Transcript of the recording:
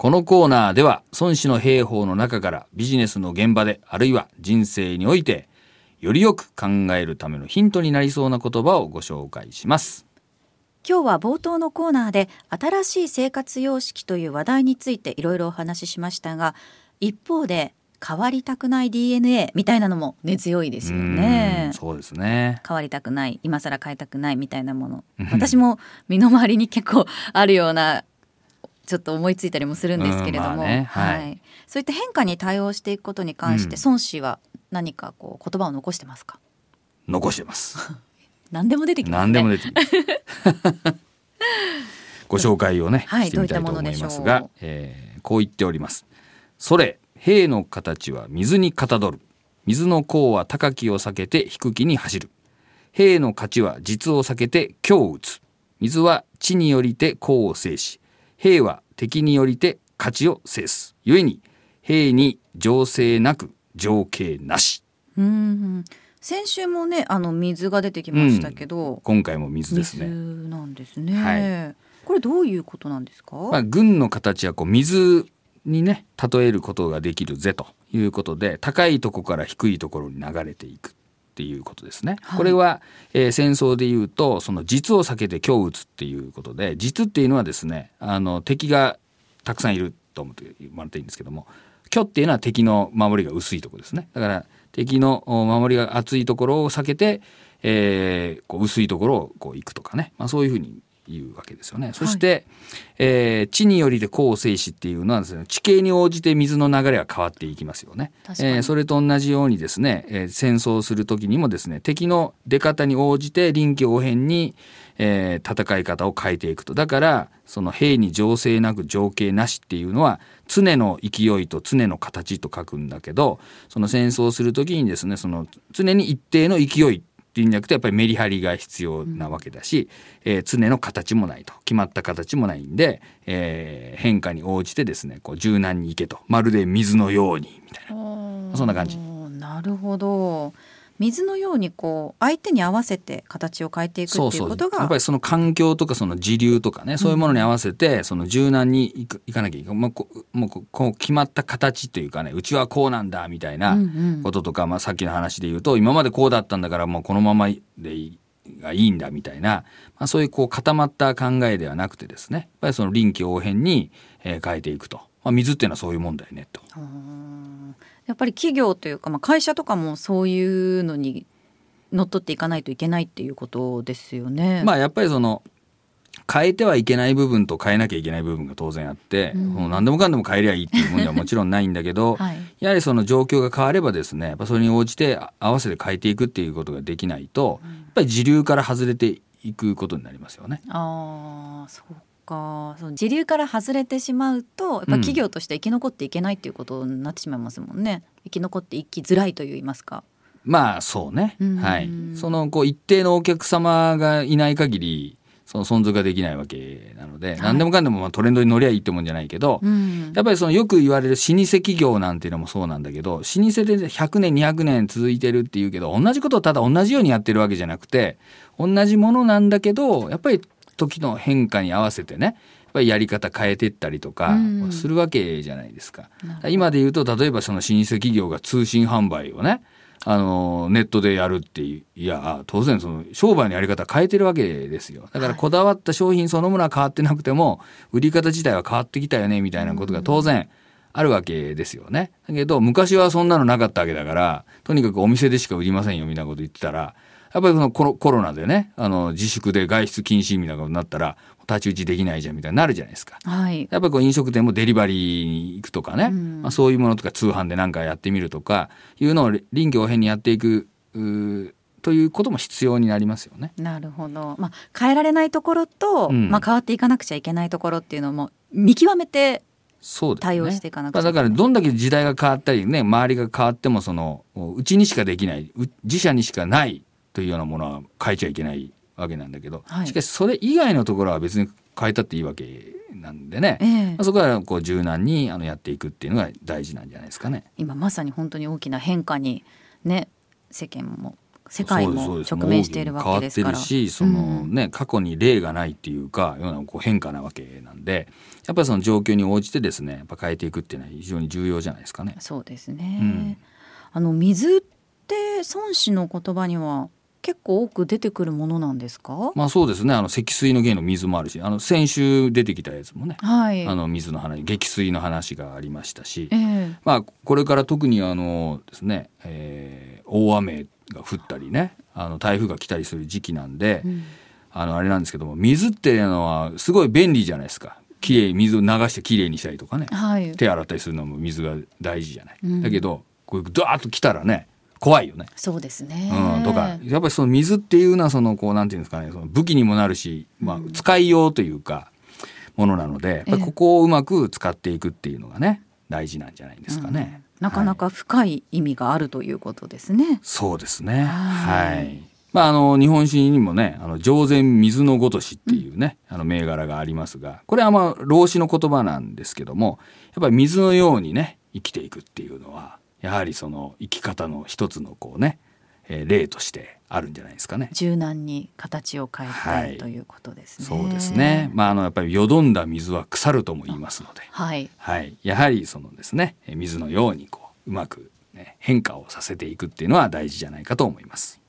このコーナーでは孫子の兵法の中からビジネスの現場であるいは人生においてよりよく考えるためのヒントになりそうな言葉をご紹介します今日は冒頭のコーナーで新しい生活様式という話題についていろいろお話ししましたが一方で変わりたくない DNA みたいなのも根強いですよね。そうですね。変わりたくない、今更変えたくないみたいなもの。私も身の回りに結構あるようなちょっと思いついたりもするんですけれども、まあねはい、はい、そういった変化に対応していくことに関して、孫子は何かこう言葉を残してますか？残してます。何でも出てきます、ね、何でも出てきます。ご紹介をね、はい、してみたいと思いますが、えー、こう言っております。それ兵の形は水にかたどる。水の甲は高きを避けて低きに走る。兵の勝ちは実を避けて強を打つ。水は地によりて甲を制し、兵は敵によりて勝ちを制す。故に兵に情勢なく情景なし。うん先週もねあの水が出てきましたけど、うん、今回も水ですね。水なんですね。はい、これどういうことなんですか？まあ軍の形はこう水にね例えることができるぜということで高いとこから低いところに流れていくっていうことですね。はい、これは、えー、戦争でいうとその実を避けて強打つっていうことで実っていうのはですねあの敵がたくさんいると思ってもらっていいんですけども虚っていうのは敵の守りが薄いところですね。だから敵の守りが厚いところを避けて、えー、こう薄いところをこう行くとかね、まあ、そういうふうにいうわけですよね。そして、はい、えー、地によりで後世史っていうのはですね地形に応じて水の流れは変わっていきますよね。えー、それと同じようにですね、えー、戦争する時にもですね敵の出方に応じて臨機応変に、えー、戦い方を変えていくとだからその兵に情勢なく情景なしっていうのは常の勢いと常の形と書くんだけどその戦争する時にですねその常に一定の勢いっていうんじゃなくてやっぱりメリハリが必要なわけだし、うん、えー、常の形もないと。決まった形もないんで、えー、変化に応じてですねこう柔軟にいけと。まるで水のようにみたいな。そんな感じ。なるほど水のようにこう相手に合わせて形を変えていくっていうことがやっぱりその環境とかその時流とかね、そういうものに合わせてその柔軟にいくいかなきゃいけない、もうこもうこう決まった形というかねうちはこうなんだみたいなこととか、うんうん、まあ、さっきの話で言うと今までこうだったんだからもうこのままでいいがいいんだみたいな、まあ、そういうこう固まった考えではなくてですねやっぱりその臨機応変に、えー、変えていくと、まあ、水っていうのはそういうもんだよねと。やっぱり企業というか、まあ、会社とかもそういうのに乗っ取っていかないといけないっていうことですよね。まあやっぱりその変えてはいけない部分と変えなきゃいけない部分が当然あって、うん、もう何でもかんでも変えりゃいいっていうもんではもちろんないんだけど、はい、やはりその状況が変わればですねやっぱそれに応じて合わせて変えていくっていうことができないと、うん、やっぱり時流から外れていくことになりますよね。あそうかその時流から外れてしまうとやっぱ企業として生き残っていけないっていうことになってしまいますもんね、生き残っていきづらいといいますか。まあそうね、はい、そのこう一定のお客様がいない限りその存続ができないわけなので、はい、何でもかんでもまあトレンドに乗りゃいいってもんじゃないけど、うん、やっぱりそのよく言われる老舗企業なんていうのもそうなんだけど老舗で100年200年続いてるっていうけど同じことをただ同じようにやってるわけじゃなくて同じものなんだけどやっぱり時の変化に合わせてねやっぱりやり方変えてったりとかするわけじゃないですか。うん、今で言うと例えばその老舗企業が通信販売をねあのネットでやるっていういや当然その商売のやり方変えてるわけですよ。だからこだわった商品そのものは変わってなくても売り方自体は変わってきたよねみたいなことが当然あるわけですよね。だけど昔はそんなのなかったわけだからとにかくお店でしか売りませんよみたいなこと言ってたらやっぱりそのコロコロナでねあの自粛で外出禁止みたいなことになったら太刀打ちできないじゃんみたいになるじゃないですか。はい、やっぱりこう飲食店もデリバリーに行くとかね、うん、まあ、そういうものとか通販で何かやってみるとかいうのを臨機応変にやっていくということも必要になりますよね。なるほど。まあ変えられないところと、うん、まあ変わっていかなくちゃいけないところっていうのも見極めてそう対応していかなくちゃ。だからどんだけ時代が変わったりね周りが変わってもそのうちにしかできない自社にしかないというようなものは変えちゃいけないわけなんだけど、はい、しかしそれ以外のところは別に変えたっていいわけなんでね、えー、そこはこう柔軟にあのやっていくっていうのが大事なんじゃないですかね。今まさに本当に大きな変化にね世間も世界も直面しているわけですから。変わってるしその、ね、うん、過去に例がないっていうかようなこう変化なわけなんでやっぱりその状況に応じてですねやっぱ変えていくっていうのは非常に重要じゃないですかね。そうですね、うん、あの水って孫子の言葉には結構多く出てくるものなんですか？まあそうですね。あの積水の源の水もあるし、あの先週出てきたやつもね、はい、あの水の話、激水の話がありましたし、えー、まあこれから特にあのですね、えー、大雨が降ったりね、あの台風が来たりする時期なんで、うん、あのあれなんですけども、水っていうのはすごい便利じゃないですか。きれい水を流してきれいにしたりとかね、はい、手洗ったりするのも水が大事じゃない。うん、だけどこれダーッと来たらね。怖いよね。そうですね。うん、とか、やっぱりその水っていうのは、その、こう、なんていうんですかね、その武器にもなるし、まあ、使いようというか、ものなので、やっぱここをうまく使っていくっていうのがね、大事なんじゃないですかね。うん、なかなか深い意味があるということですね。はい、そうですね。はい。まあ、あの日本史にもね「あの上善水のごとし」っていうね、うん、あの銘柄がありますがこれはまあ老子の言葉なんですけどもやっぱり水のようにね生きていくっていうのはやはりその生き方の一つのこうね、えー、例としてあるんじゃないですかね。柔軟に形を変えて、はい、ということですね。そうですね。まああのやっぱりよどんだ水は腐るとも言いますので、はい、はい、やはりそのですね水のようにこううまく、ね、変化をさせていくっていうのは大事じゃないかと思います。